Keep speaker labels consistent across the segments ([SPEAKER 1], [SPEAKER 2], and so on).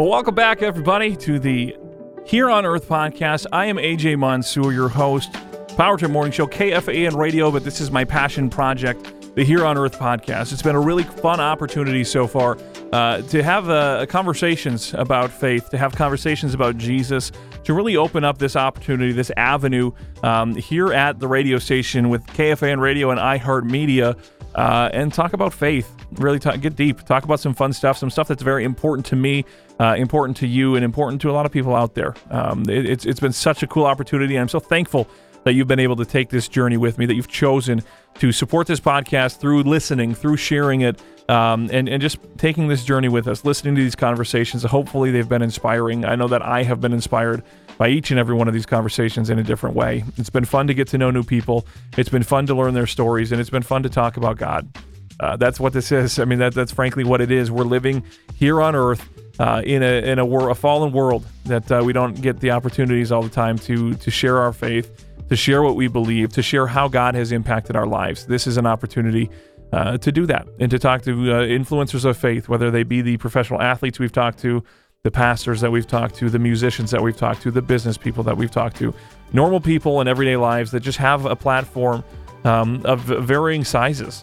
[SPEAKER 1] Well, welcome back, everybody, to the Here on Earth podcast. I am AJ Mansour, your host, Power Trip Morning Show, KFAN Radio, but this is my passion project, the Here on Earth podcast. It's been a really fun opportunity so far uh, to have uh, conversations about faith, to have conversations about Jesus, to really open up this opportunity, this avenue um, here at the radio station with KFAN Radio and iHeartMedia uh, and talk about faith. Really talk, get deep, talk about some fun stuff, some stuff that's very important to me, uh, important to you, and important to a lot of people out there. Um, it, it's it's been such a cool opportunity. and I'm so thankful that you've been able to take this journey with me, that you've chosen to support this podcast through listening, through sharing it, um, and, and just taking this journey with us, listening to these conversations. Hopefully, they've been inspiring. I know that I have been inspired by each and every one of these conversations in a different way. It's been fun to get to know new people, it's been fun to learn their stories, and it's been fun to talk about God. Uh, that's what this is. I mean, that, that's frankly what it is. We're living here on earth. Uh, in a in a, wor- a fallen world that uh, we don't get the opportunities all the time to to share our faith, to share what we believe, to share how God has impacted our lives. This is an opportunity uh, to do that and to talk to uh, influencers of faith, whether they be the professional athletes we've talked to, the pastors that we've talked to, the musicians that we've talked to, the business people that we've talked to, normal people in everyday lives that just have a platform um, of varying sizes.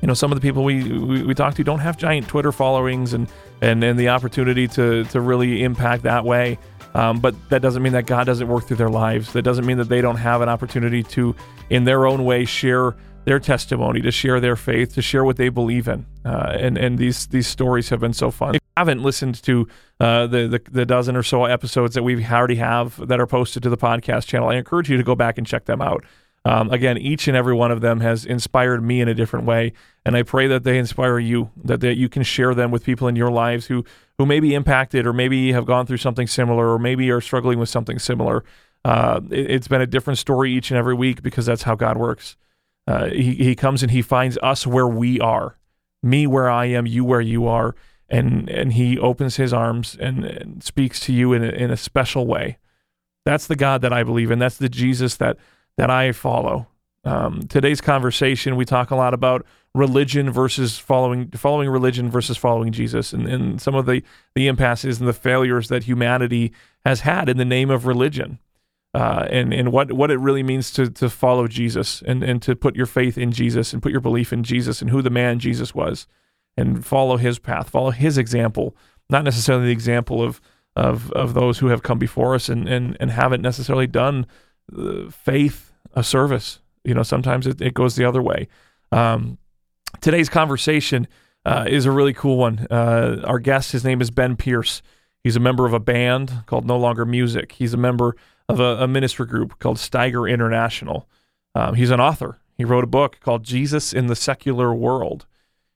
[SPEAKER 1] You know, some of the people we, we, we talk to don't have giant Twitter followings and, and, and the opportunity to, to really impact that way. Um, but that doesn't mean that God doesn't work through their lives. That doesn't mean that they don't have an opportunity to, in their own way, share their testimony, to share their faith, to share what they believe in. Uh, and and these these stories have been so fun. If you haven't listened to uh, the, the, the dozen or so episodes that we already have that are posted to the podcast channel, I encourage you to go back and check them out. Um, again, each and every one of them has inspired me in a different way, and I pray that they inspire you, that, that you can share them with people in your lives who who may be impacted, or maybe have gone through something similar, or maybe are struggling with something similar. Uh, it, has been a different story each and every week because that's how God works. Uh, he he comes and he finds us where we are, me where I am, you where you are, and and he opens his arms and, and speaks to you in a, in a special way. That's the God that I believe in. That's the Jesus that that I follow. Um, today's conversation, we talk a lot about religion versus following following religion versus following Jesus, and, and some of the the impasses and the failures that humanity has had in the name of religion, uh, and and what what it really means to to follow Jesus and and to put your faith in Jesus and put your belief in Jesus and who the man Jesus was, and follow his path, follow his example, not necessarily the example of of of those who have come before us and and and haven't necessarily done uh, faith a service. You know, sometimes it, it goes the other way. Um, today's conversation uh, is a really cool one. Uh, our guest, his name is Ben Pierce. He's a member of a band called No Longer Music. He's a member of a, a ministry group called Steiger International. Um, he's an author. He wrote a book called Jesus in the Secular World.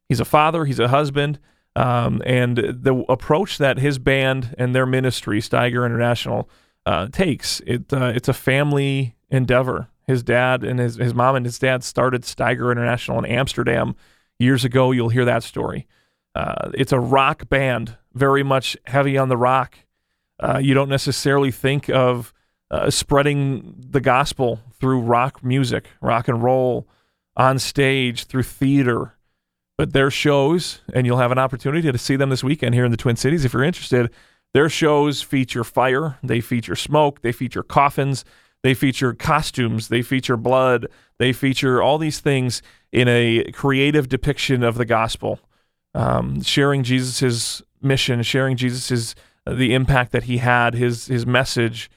[SPEAKER 1] He's a father, he's a husband, um, and the approach that his band and their ministry, Steiger International, uh, takes it uh, it's a family endeavor. His dad and his, his mom and his dad started Steiger International in Amsterdam years ago. You'll hear that story. Uh, it's a rock band, very much heavy on the rock. Uh, you don't necessarily think of uh, spreading the gospel through rock music, rock and roll, on stage, through theater. But their shows, and you'll have an opportunity to see them this weekend here in the Twin Cities if you're interested. Their shows feature fire, they feature smoke, they feature coffins, they feature costumes, they feature blood, they feature all these things in a creative depiction of the gospel, um, sharing Jesus's mission, sharing Jesus's uh, the impact that he had, his his message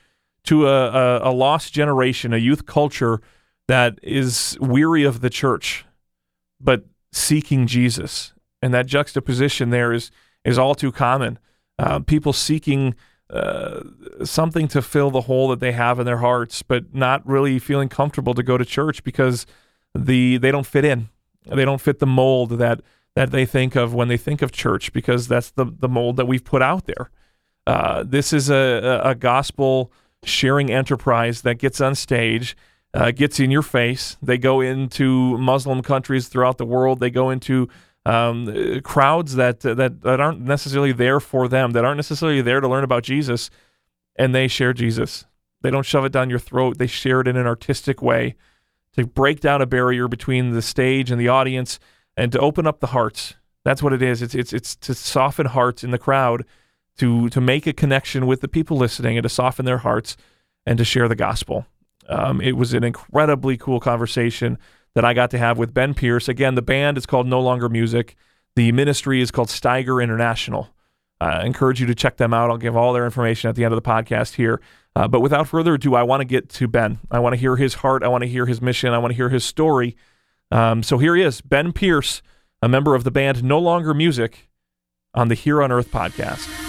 [SPEAKER 1] to a, a, a lost generation, a youth culture that is weary of the church, but seeking Jesus, and that juxtaposition there is is all too common. Uh, people seeking uh, something to fill the hole that they have in their hearts, but not really feeling comfortable to go to church because the they don't fit in. They don't fit the mold that that they think of when they think of church because that's the the mold that we've put out there. Uh, this is a, a gospel sharing enterprise that gets on stage, uh, gets in your face. They go into Muslim countries throughout the world. They go into um, crowds that, that that aren't necessarily there for them, that aren't necessarily there to learn about Jesus, and they share Jesus. They don't shove it down your throat. They share it in an artistic way to break down a barrier between the stage and the audience and to open up the hearts. That's what it is. It's it's it's to soften hearts in the crowd, to to make a connection with the people listening and to soften their hearts and to share the gospel. Um, it was an incredibly cool conversation that I got to have with Ben Pierce. Again, the band is called No Longer Music. The ministry is called Steiger International. Uh, I encourage you to check them out. I'll give all their information at the end of the podcast here. Uh, but without further ado, I want to get to Ben. I want to hear his heart. I want to hear his mission. I want to hear his story. Um, so here he is, Ben Pierce, a member of the band No Longer Music, on the Here on Earth podcast.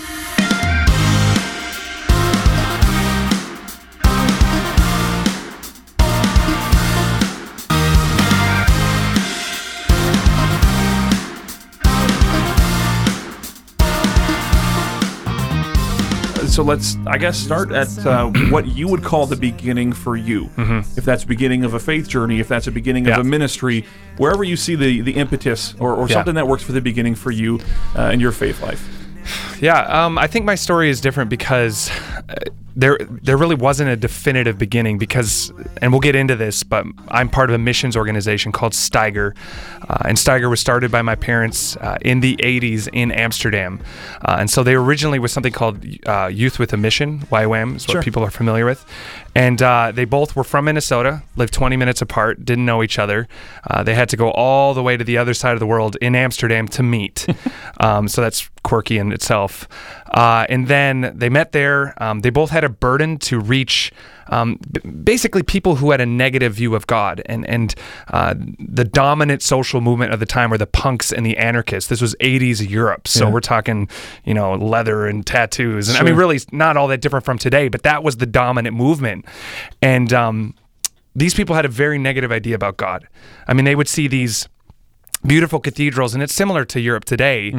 [SPEAKER 1] So let's, I guess, start at uh, what you would call the beginning for you. Mm-hmm. If that's beginning of a faith journey, if that's a beginning
[SPEAKER 2] Yeah.
[SPEAKER 1] of a ministry, wherever you see the the impetus or, or
[SPEAKER 2] Yeah.
[SPEAKER 1] something that works for the beginning for you uh, in your faith life.
[SPEAKER 2] Yeah, um, I think my story is different because uh, there there really wasn't a definitive beginning because, and we'll get into this, but I'm part of a missions organization called Steiger, uh, and Steiger was started by my parents uh, in the 80s in Amsterdam, uh, and so they originally was something called uh, Youth with a Mission (YWAM) is what
[SPEAKER 1] Sure.
[SPEAKER 2] people are familiar with, and uh, they both were from Minnesota, lived 20 minutes apart, didn't know each other. Uh, they had to go all the way to the other side of the world in Amsterdam to meet. um, so that's quirky in itself. Uh, and then they met there. Um, they both had a burden to reach. Um, b- basically, people who had a negative view of God, and and uh, the dominant social movement of the time were the punks and the anarchists. This was '80s Europe, so
[SPEAKER 1] Yeah.
[SPEAKER 2] we're talking, you know, leather and tattoos, and I mean, really, it's not all that different from today. But that was the dominant movement, and um, these people had a very negative idea about God. I mean, they would see these beautiful cathedrals, and it's similar to Europe today,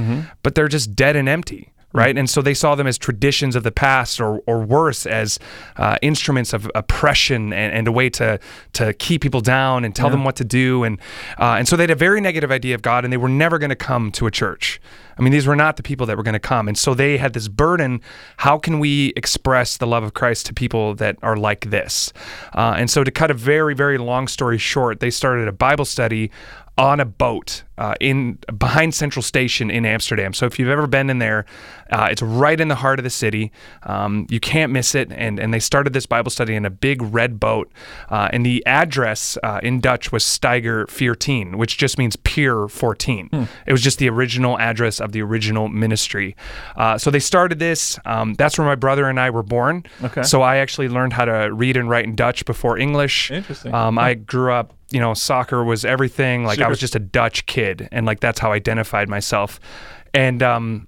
[SPEAKER 2] but they're just dead and empty. Right, and so they saw them as traditions of the past, or, or worse, as uh, instruments of oppression and, and a way to to keep people down and tell them what to do, and uh, and so they had a very negative idea of God, and they were never going to come to a church. I mean, these were not the people that were going to come, and so they had this burden: how can we express the love of Christ to people that are like this? Uh, and so, to cut a very very long story short, they started a Bible study on a boat uh, in behind Central Station in Amsterdam. So if you've ever been in there, uh, it's right in the heart of the city. Um, you can't miss it. And and they started this Bible study in a big red boat. Uh, and the address uh, in Dutch was Steiger 14, which just means Pier 14. It was just the original address of the original ministry. Uh, so they started this. Um, that's where my brother and I were born.
[SPEAKER 1] Okay.
[SPEAKER 2] So I actually learned how to read and write in Dutch before English.
[SPEAKER 1] Interesting.
[SPEAKER 2] Um, I grew up, you know, soccer was everything. Like I was just a Dutch kid, and like that's how I identified myself. And um,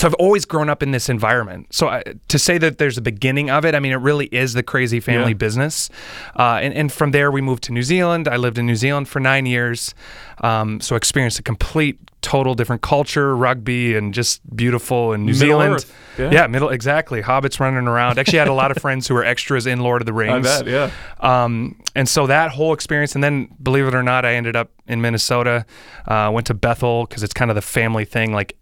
[SPEAKER 2] so I've always grown up in this environment. So I, to say that there's a beginning of it, I mean, it really is the crazy family
[SPEAKER 1] Yeah.
[SPEAKER 2] business. Uh, and, and from there, we moved to New Zealand. I lived in New Zealand for nine years. Um, so experienced a complete, total different culture, rugby, and just beautiful in New
[SPEAKER 1] Middle
[SPEAKER 2] Zealand.
[SPEAKER 1] Earth. Yeah.
[SPEAKER 2] middle exactly. Hobbits running around. Actually, I had a lot of friends who were extras in Lord of the Rings.
[SPEAKER 1] I bet, yeah.
[SPEAKER 2] Um, and so that whole experience, and then believe it or not, I ended up in Minnesota. Uh, went to Bethel because it's kind of the family thing. Like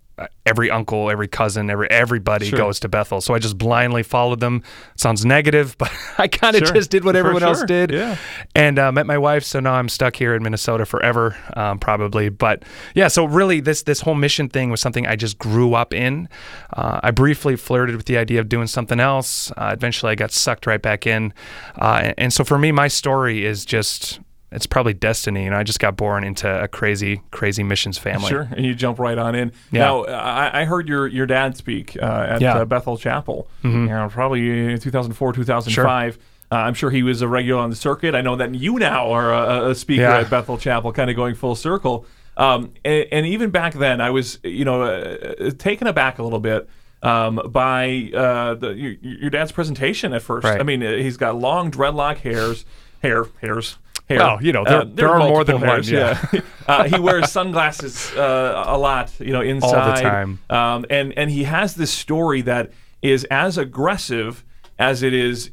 [SPEAKER 2] every uncle, every cousin, every everybody
[SPEAKER 1] Sure.
[SPEAKER 2] goes to Bethel. So I just blindly followed them. sounds negative, but I kind of
[SPEAKER 1] Sure.
[SPEAKER 2] just did what everyone else did.
[SPEAKER 1] Yeah.
[SPEAKER 2] And uh, met my wife, so now I'm stuck here in Minnesota forever, um, probably. But yeah, so really, this this whole mission thing was something I just grew up in. Uh, I briefly flirted with the idea of doing something else. Uh, eventually, I got sucked right back in. Uh, and so for me, my story is just. It's probably destiny, you know. I just got born into a crazy, crazy missions family.
[SPEAKER 1] Sure, and you jump right on in.
[SPEAKER 2] Yeah.
[SPEAKER 1] Now, I, I heard your your dad speak uh, at
[SPEAKER 2] Yeah. Mm-hmm.
[SPEAKER 1] uh, Bethel Chapel, you know, probably in 2004, 2005. Uh, I'm sure he was a regular on the circuit. I know that you now are a, a speaker
[SPEAKER 2] Yeah.
[SPEAKER 1] at Bethel Chapel, kind of going full circle. Um, and, and even back then, I was, you know, uh, taken aback a little bit um, by uh, the, your, your dad's presentation at first.
[SPEAKER 2] Right.
[SPEAKER 1] I mean, uh, he's got long dreadlock hairs, hair, hairs. Hair.
[SPEAKER 2] Well, you know, there- there are more than
[SPEAKER 1] multiple
[SPEAKER 2] one,
[SPEAKER 1] Yeah, uh, he wears sunglasses uh, a lot, you know, inside all the
[SPEAKER 2] time.
[SPEAKER 1] Um, and and he has this story that is as aggressive as it is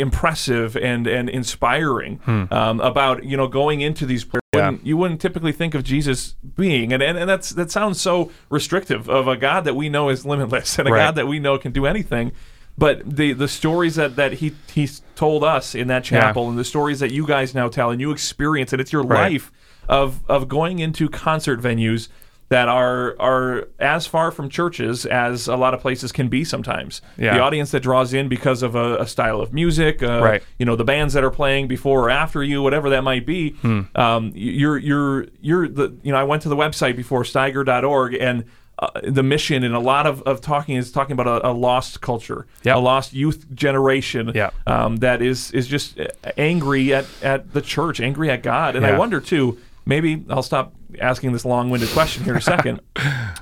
[SPEAKER 1] impressive and and inspiring um, about you know going into these places
[SPEAKER 2] Hmm. Yeah.
[SPEAKER 1] wouldn't- you wouldn't typically think of Jesus being and, and and that's that sounds so restrictive of a God that we know is limitless and a
[SPEAKER 2] Right.
[SPEAKER 1] God that we know can do anything but the the stories that that he he's told us in that chapel and the stories that you guys now tell and you experience and it's your
[SPEAKER 2] Right.
[SPEAKER 1] life of of going into concert venues that are are as far from churches as a lot of places can be sometimes.
[SPEAKER 2] Yeah.
[SPEAKER 1] The audience that draws in because of a, a style of music, uh,
[SPEAKER 2] Right.
[SPEAKER 1] You know, the bands that are playing before or after you, whatever that might be.
[SPEAKER 2] Hmm.
[SPEAKER 1] Um, you're you're you're the you know I went to the website before Steiger.org and. Uh, the mission and a lot of, of talking is talking about a, a lost culture,
[SPEAKER 2] Yep.
[SPEAKER 1] a lost youth generation
[SPEAKER 2] Yep.
[SPEAKER 1] um, that is is just angry at, at the church, angry at God. And I wonder too, maybe I'll stop asking this long-winded question here in a second.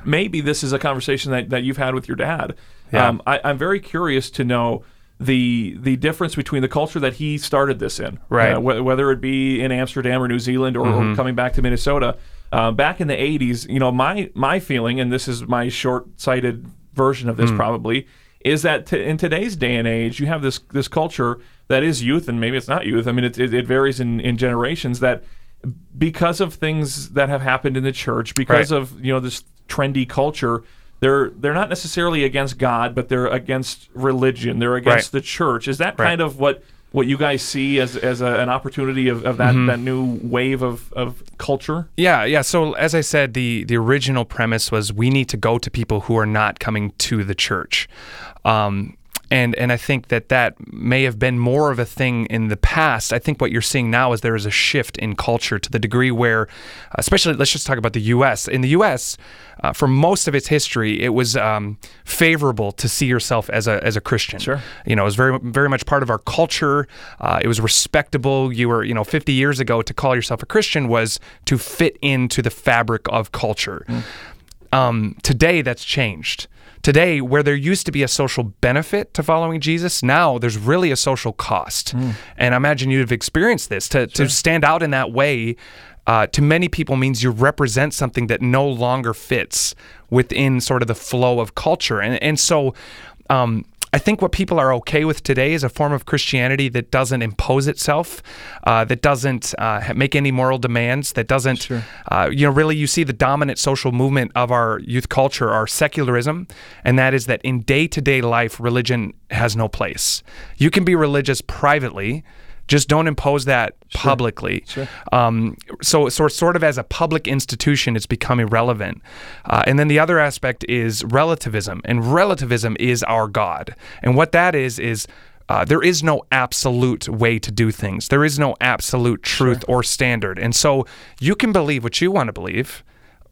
[SPEAKER 1] maybe this is a conversation that, that you've had with your dad.
[SPEAKER 2] Yeah.
[SPEAKER 1] Um, I, I'm very curious to know the the difference between the culture that he started this in,
[SPEAKER 2] Right.
[SPEAKER 1] uh, wh- whether it be in Amsterdam or New Zealand or, or coming back to Minnesota. Uh, back in the 80s, you know, my my feeling, and this is my short-sighted version of this probably, is that t- in today's day and age, you have this this culture that is youth, and maybe it's not youth. I mean, it, it, it varies in, in generations. That because of things that have happened in the church, because
[SPEAKER 2] Right.
[SPEAKER 1] of you know this trendy culture, they're they're not necessarily against God, but they're against religion. They're against
[SPEAKER 2] Right.
[SPEAKER 1] the church. Is that
[SPEAKER 2] Right.
[SPEAKER 1] kind of what what you guys see as as a, an opportunity of, of that
[SPEAKER 2] Mm-hmm.
[SPEAKER 1] that new wave of, of culture?
[SPEAKER 2] Yeah, yeah. So as I said, the the original premise was we need to go to people who are not coming to the church, um, and and I think that that may have been more of a thing in the past. I think what you're seeing now is there is a shift in culture to the degree where, especially let's just talk about the U.S. In the U.S., uh, for most of its history, it was um, favorable to see yourself as a as a Christian.
[SPEAKER 1] Sure.
[SPEAKER 2] You know, it was very very much part of our culture. Uh, it was respectable. You were, you know, 50 years ago to call yourself a Christian was to fit into the fabric of culture. Um, today, that's changed. Today, where there used to be a social benefit to following Jesus, now there's really a social cost. And I imagine you've experienced this. To, to stand out in that way, uh, to many people means you represent something that no longer fits within sort of the flow of culture. And, and so, um, I think what people are okay with today is a form of Christianity that doesn't impose itself, uh, that doesn't uh, make any moral demands, that doesn't, uh, you know, really you see the dominant social movement of our youth culture our secularism, and that is that in day to day life, religion has no place. You can be religious privately. Just don't impose that publicly. Um, so, so sort of as a public institution, it's become irrelevant. Uh, and then the other aspect is relativism, and relativism is our God. And what that is is uh, there is no absolute way to do things. There is no absolute truth or standard. And so you can believe what you want to believe.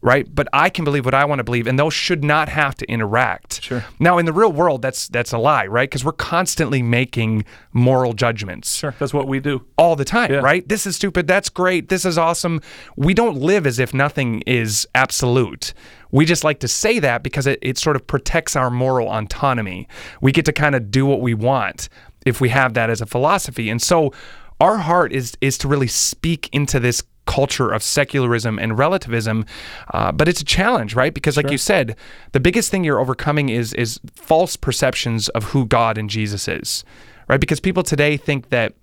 [SPEAKER 2] Right, but I can believe what I want to believe, and those should not have to interact.
[SPEAKER 1] Sure.
[SPEAKER 2] Now, in the real world, that's that's a lie, right? Because we're constantly making moral judgments
[SPEAKER 1] Sure, that's what we do.
[SPEAKER 2] all the time,
[SPEAKER 1] Yeah.
[SPEAKER 2] right? This is stupid. That's great. This is awesome. We don't live as if nothing is absolute. We just like to say that because it, it sort of protects our moral autonomy. We get to kind of do what we want if we have that as a philosophy. And so our heart is is to really speak into this culture of secularism and relativism uh, but it's a challenge right? Because like you said the biggest thing you're overcoming is is false perceptions of who god and jesus is right? Because people today think that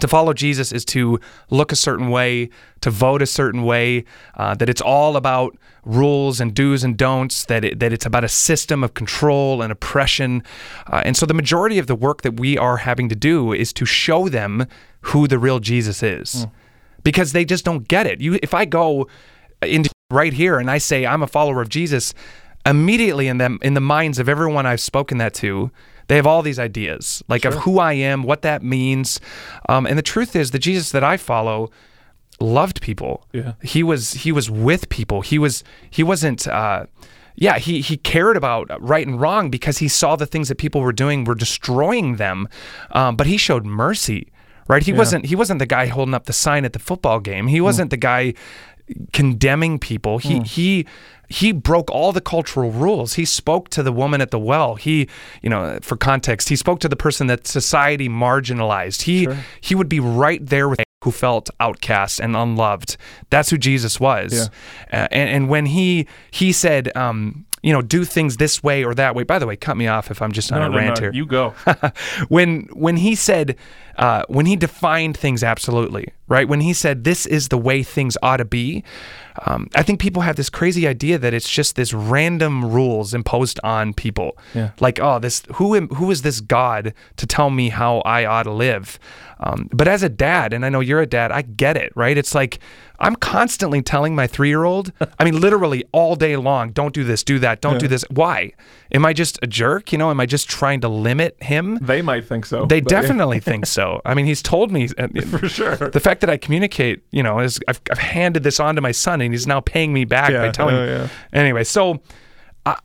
[SPEAKER 2] to follow Jesus is to look a certain way, to vote a certain way, uh, that it's all about rules and do's and don'ts, that, it, that it's about a system of control and oppression. Uh, and so the majority of the work that we are having to do is to show them who the real Jesus is because they just don't get it. You, if I go into right here and I say I'm a follower of Jesus, immediately in them in the minds of everyone I've spoken that to, they have all these ideas like of who I am, what that means, um, and the truth is the Jesus that I follow loved people.
[SPEAKER 1] Yeah.
[SPEAKER 2] He was he was with people. He was he wasn't. Uh, yeah, he he cared about right and wrong because he saw the things that people were doing were destroying them, um, but he showed mercy. Right? He wasn't he wasn't the guy holding up the sign at the football game. He wasn't the guy condemning people. He he he broke all the cultural rules. He spoke to the woman at the well. He, you know, for context, he spoke to the person that society marginalized. He he would be right there with who felt outcast and unloved. That's who Jesus was.
[SPEAKER 1] Yeah.
[SPEAKER 2] Uh, and, and when he he said, um, you know, do things this way or that way. By the way, cut me off if I'm just on
[SPEAKER 1] No,
[SPEAKER 2] a
[SPEAKER 1] no,
[SPEAKER 2] rant
[SPEAKER 1] no,
[SPEAKER 2] here
[SPEAKER 1] You go.
[SPEAKER 2] when when he said uh, when he defined things absolutely right? When he said this is the way things ought to be um, i think people have this crazy idea that it's just this random rules imposed on people.
[SPEAKER 1] Yeah.
[SPEAKER 2] like oh this who am, who is this god to tell me how i ought to live? Um, but as a dad and i know you're a dad i get it right? It's like i'm constantly telling my three-year-old i mean literally all day long don't do this do that don't do this. Why? Am i just a jerk? You know am i just trying to limit him?
[SPEAKER 1] They might think so.
[SPEAKER 2] they definitely think so. I mean, he's told me uh,
[SPEAKER 1] For sure.
[SPEAKER 2] The fact that I communicate, you know, is I've, I've handed this on to my son, and he's now paying me back by telling.
[SPEAKER 1] oh,
[SPEAKER 2] me.
[SPEAKER 1] yeah.
[SPEAKER 2] Anyway, so I,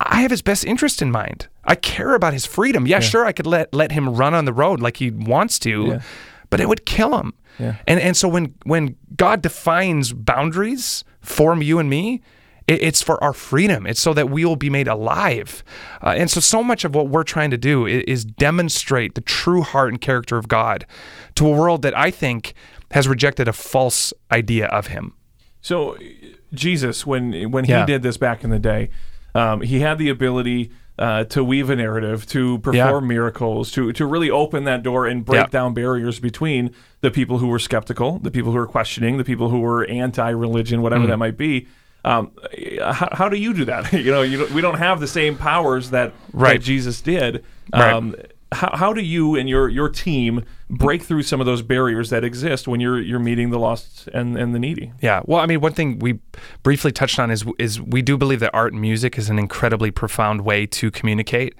[SPEAKER 2] I have his best interest in mind. I care about his freedom. Yeah, sure, I could let let him run on the road like he wants to,
[SPEAKER 1] Yeah.
[SPEAKER 2] but it would kill him.
[SPEAKER 1] Yeah.
[SPEAKER 2] And and so when when God defines boundaries for you and me, it's for our freedom. It's so that we will be made alive. Uh, and so so much of what we're trying to do is, is demonstrate the true heart and character of God to a world that I think has rejected a false idea of Him.
[SPEAKER 1] So Jesus, when when
[SPEAKER 2] Yeah.
[SPEAKER 1] he did this back in the day, um, he had the ability uh, to weave a narrative, to perform miracles, to to really open that door and break
[SPEAKER 2] Yeah.
[SPEAKER 1] down barriers between the people who were skeptical, the people who were questioning, the people who were anti-religion, whatever
[SPEAKER 2] Mm.
[SPEAKER 1] that might be. Um, how, how do you do that? you know, you don't, we don't have the same powers that,
[SPEAKER 2] Right.
[SPEAKER 1] that Jesus did.
[SPEAKER 2] Right.
[SPEAKER 1] Um, how, how do you and your your team break through some of those barriers that exist when you're you're meeting the lost and, and the needy?
[SPEAKER 2] Yeah. Well, I mean, one thing we briefly touched on is is we do believe that art and music is an incredibly profound way to communicate.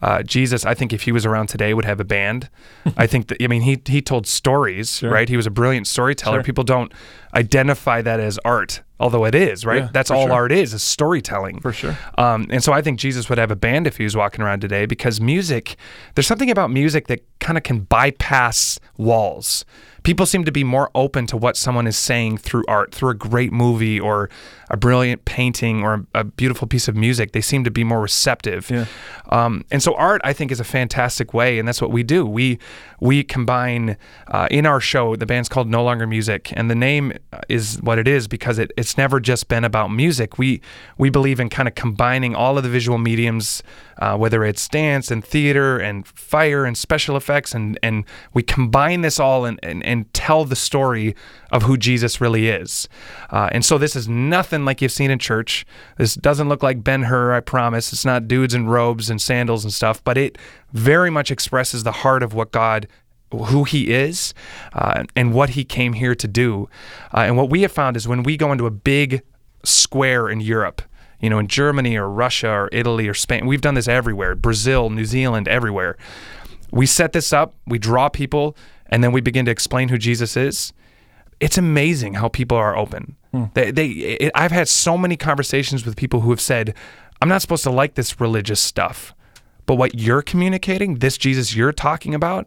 [SPEAKER 2] Uh, Jesus, I think if he was around today, would have a band. I think that I mean he he told stories, right? He was a brilliant storyteller.
[SPEAKER 1] Sure.
[SPEAKER 2] People don't identify that as art, although it is, right?
[SPEAKER 1] Yeah,
[SPEAKER 2] That's all
[SPEAKER 1] sure.
[SPEAKER 2] art is, is storytelling.
[SPEAKER 1] For sure.
[SPEAKER 2] Um, and so I think Jesus would have a band if he was walking around today because music, there's something about music that kind of can bypass walls. People seem to be more open to what someone is saying through art, through a great movie or a brilliant painting or a, a beautiful piece of music. They seem to be more receptive.
[SPEAKER 1] Yeah.
[SPEAKER 2] Um, and so art, I think, is a fantastic way, and that's what we do. We we combine uh, in our show. The band's called No Longer Music, and the name is what it is because it, it's never just been about music. We we believe in kind of combining all of the visual mediums, uh, whether it's dance and theater and fire and special effects, and and we combine this all and and, and tell the story of who Jesus really is. Uh, and so this is nothing like you've seen in church. This doesn't look like Ben Hur, I promise. It's not dudes in robes and sandals and stuff, but it very much expresses the heart of what God who he is uh, and what he came here to do. Uh, and what we have found is when we go into a big square in Europe, you know, in Germany or Russia or Italy or Spain, we've done this everywhere, Brazil, New Zealand, everywhere. We set this up, we draw people, and then we begin to explain who Jesus is. It's amazing how people are open. They, they, it, I've had so many conversations with people who have said, "I'm not supposed to like this religious stuff, but what you're communicating, this Jesus you're talking about,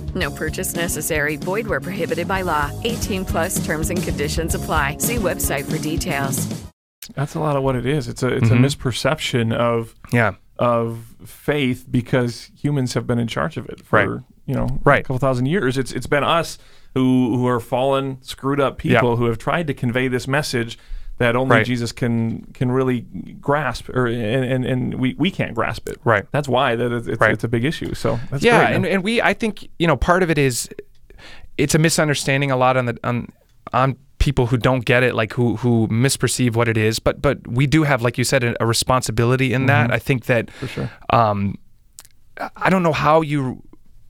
[SPEAKER 3] No purchase necessary. Void where prohibited by law. 18 plus terms and conditions apply. See website for details.
[SPEAKER 1] That's a lot of what it is. It's a it's
[SPEAKER 2] Mm-hmm.
[SPEAKER 1] a misperception of
[SPEAKER 2] Yeah.
[SPEAKER 1] of faith because humans have been in charge of it for
[SPEAKER 2] Right.
[SPEAKER 1] you know
[SPEAKER 2] Right.
[SPEAKER 1] a couple thousand years. It's it's been us who who are fallen, screwed up people
[SPEAKER 2] Yeah.
[SPEAKER 1] who have tried to convey this message that only
[SPEAKER 2] Right.
[SPEAKER 1] Jesus can can really grasp, or and and, and we, we can't grasp it.
[SPEAKER 2] Right.
[SPEAKER 1] That's why that it's,
[SPEAKER 2] Right.
[SPEAKER 1] it's a big issue. So that's
[SPEAKER 2] yeah,
[SPEAKER 1] great,
[SPEAKER 2] and, and we I think you know part of it is it's a misunderstanding a lot on the on on people who don't get it like who who misperceive what it is but but we do have like you said a, a responsibility in that i think that
[SPEAKER 1] Mm-hmm. for sure.
[SPEAKER 2] um i don't know how you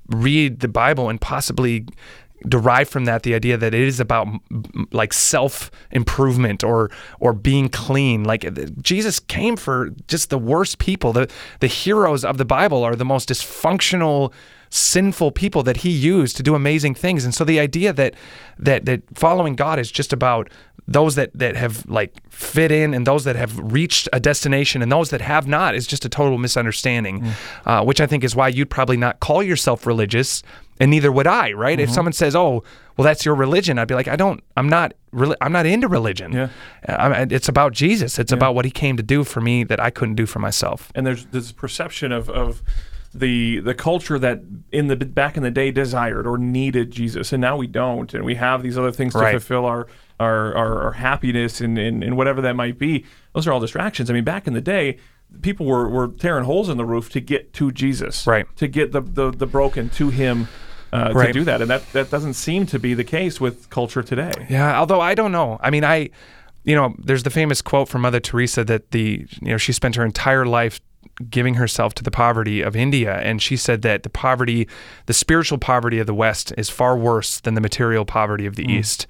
[SPEAKER 2] read the bible and possibly derive from that the idea that it is about like self improvement or or being clean. Like Jesus came for just the worst people. The the heroes of the bible are the most dysfunctional sinful people that he used to do amazing things. And so the idea that that that following God is just about those that that have like fit in and those that have reached a destination and those that have not is just a total misunderstanding, mm. uh, which I think is why you'd probably not call yourself religious, and neither would I, right? Mm-hmm. If someone says, "Oh, well, that's your religion," I'd be like, "I don't. I'm not. I'm not into religion.
[SPEAKER 1] Yeah.
[SPEAKER 2] I it's about Jesus. It's yeah. about what He came to do for me that I couldn't do for myself."
[SPEAKER 1] And there's this perception of of the the culture that in the back in the day desired or needed Jesus, and now we don't, and we have these other things to fulfill our our, our, our happiness and, and, and whatever that might be. Those are all distractions. I mean, back in the day, people were, were tearing holes in the roof to get to Jesus,
[SPEAKER 2] right?
[SPEAKER 1] To get the the, the broken to Him. Uh,
[SPEAKER 2] right.
[SPEAKER 1] to do that, and that that doesn't seem to be the case with culture today.
[SPEAKER 2] Yeah, although I don't know. I mean, I, you know, there's the famous quote from Mother Teresa that the you know she spent her entire life giving herself to the poverty of India. And she said that the poverty, the spiritual poverty of the West is far worse than the material poverty of the mm. East.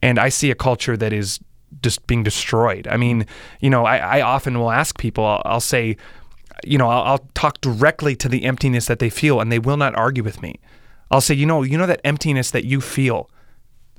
[SPEAKER 2] And I see a culture that is just being destroyed. I mean, you know, I, I often will ask people, I'll, I'll say, you know, I'll, I'll talk directly to the emptiness that they feel and they will not argue with me. I'll say, you know, you know that emptiness that you feel.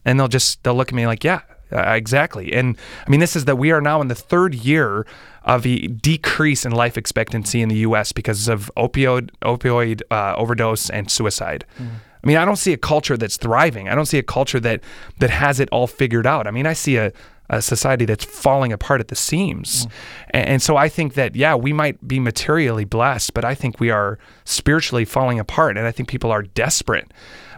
[SPEAKER 2] And they'll just, they'll look at me like, yeah, uh, exactly. And I mean, this is that we are now in the third year of a decrease in life expectancy in the U.S. because of opioid opioid uh, overdose and suicide. Mm. I mean, I don't see a culture that's thriving. I don't see a culture that that has it all figured out. I mean, I see a a society that's falling apart at the seams. Mm. And, and, so I think that, yeah, we might be materially blessed, but I think we are spiritually falling apart. And I think people are desperate.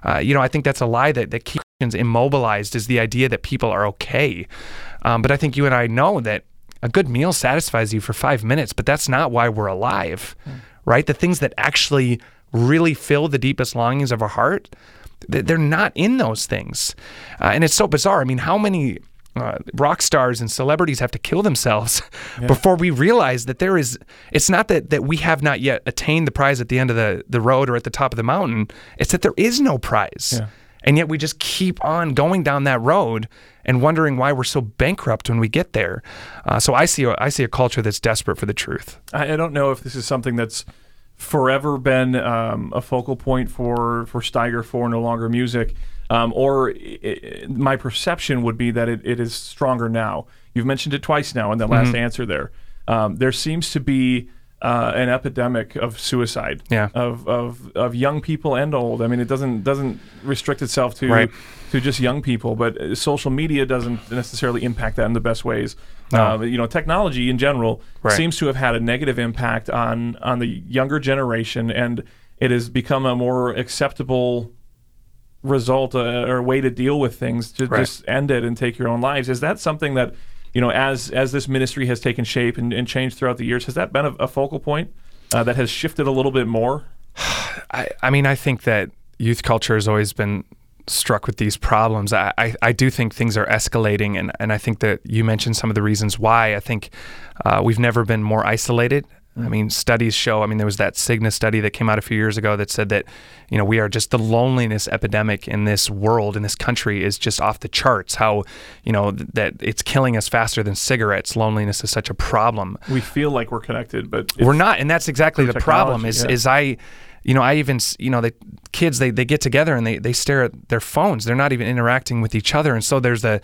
[SPEAKER 2] Uh, you know, I think that's a lie that, that keeps us immobilized is the idea that people are okay. Um, but I think you and I know that a good meal satisfies you for five minutes, but that's not why we're alive, mm. right? The things that actually really fill the deepest longings of our heart, they're not in those things. Uh, and it's so bizarre. I mean, how many uh, rock stars and celebrities have to kill themselves yeah. before we realize that there is it's not that that we have not yet attained the prize at the end of the the road or at the top of the mountain it's that there is no prize yeah. And yet we just keep on going down that road and wondering why we're so bankrupt when we get there uh, so i see a, I see a culture that's desperate for the truth
[SPEAKER 1] I, I don't know if this is something that's forever been um, a focal point for for Steiger for no longer music um, or it, my perception would be that it, it is stronger now. You've mentioned it twice now in the last mm-hmm. answer there. Um, there seems to be uh, an epidemic of suicide
[SPEAKER 2] yeah.
[SPEAKER 1] of, of of young people and old. I mean, it doesn't doesn't restrict itself to
[SPEAKER 2] right.
[SPEAKER 1] to just young people, but uh, social media doesn't necessarily impact that in the best ways.
[SPEAKER 2] No.
[SPEAKER 1] Um, you know, technology in general
[SPEAKER 2] right.
[SPEAKER 1] seems to have had a negative impact on on the younger generation, and it has become a more acceptable result uh, or way to deal with things to
[SPEAKER 2] right.
[SPEAKER 1] just end it and take your own lives. Is that something that you know as as this ministry has taken shape and, and changed throughout the years? Has that been a, a focal point uh, that has shifted a little bit more?
[SPEAKER 2] I, I mean, I think that youth culture has always been struck with these problems. I, I, I, do think things are escalating, and, and I think that you mentioned some of the reasons why. I think uh, we've never been more isolated I mean, studies show. I mean, there was that Cigna study that came out a few years ago that said that, you know, we are just the loneliness epidemic in this world, in this country, is just off the charts. How, you know, that it's killing us faster than cigarettes. Loneliness is such a problem.
[SPEAKER 1] We feel like we're connected, but
[SPEAKER 2] we're not, and that's exactly the problem. Is
[SPEAKER 1] yeah.
[SPEAKER 2] is I, you know, I even, you know, the kids they they get together and they they stare at their phones. They're not even interacting with each other, and so there's the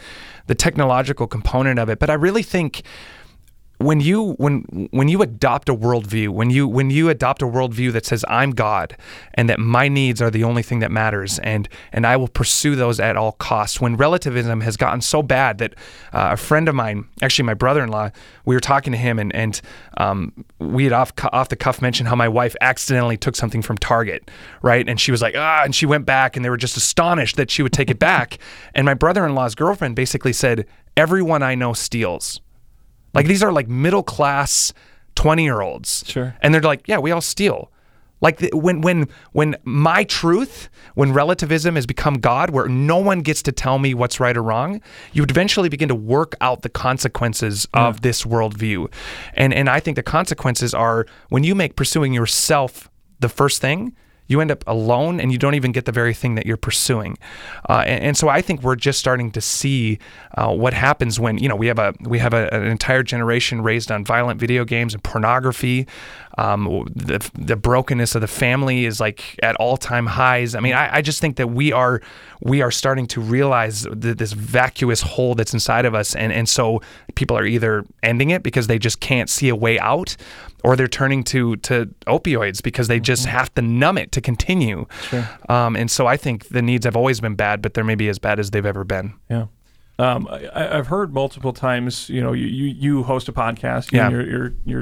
[SPEAKER 2] the technological component of it. But I really think when you when when you adopt a worldview, when you when you adopt a worldview that says I'm God and that my needs are the only thing that matters, and and I will pursue those at all costs. When relativism has gotten so bad that uh, a friend of mine, actually my brother-in-law, we were talking to him and and um, we had off off the cuff mentioned how my wife accidentally took something from Target, right? And she was like ah, and she went back, and they were just astonished that she would take it back. and my brother-in-law's girlfriend basically said, "Everyone I know steals." Like these are like middle class 20 year olds.
[SPEAKER 1] Sure.
[SPEAKER 2] And they're like, yeah, we all steal. Like the, when when when my truth, when relativism has become God, where no one gets to tell me what's right or wrong, you would eventually begin to work out the consequences yeah. of this worldview, and and I think the consequences are when you make pursuing yourself the first thing, you end up alone and you don't even get the very thing that you're pursuing. Uh, and, and, so I think we're just starting to see uh, what happens when you know we have a we have a, an entire generation raised on violent video games and pornography. Um, the, the brokenness of the family is like at all time highs. I mean, I, I, just think that we are we are starting to realize this vacuous hole that's inside of us, and and so people are either ending it because they just can't see a way out, or they're turning to to opioids because they just mm-hmm. have to numb it to continue. Sure. Um, and so I think the needs have always been bad, but they're maybe as bad as they've ever been.
[SPEAKER 1] Yeah. Um, I, have heard multiple times. You know, you you, you host a podcast. You
[SPEAKER 2] yeah.
[SPEAKER 1] your your your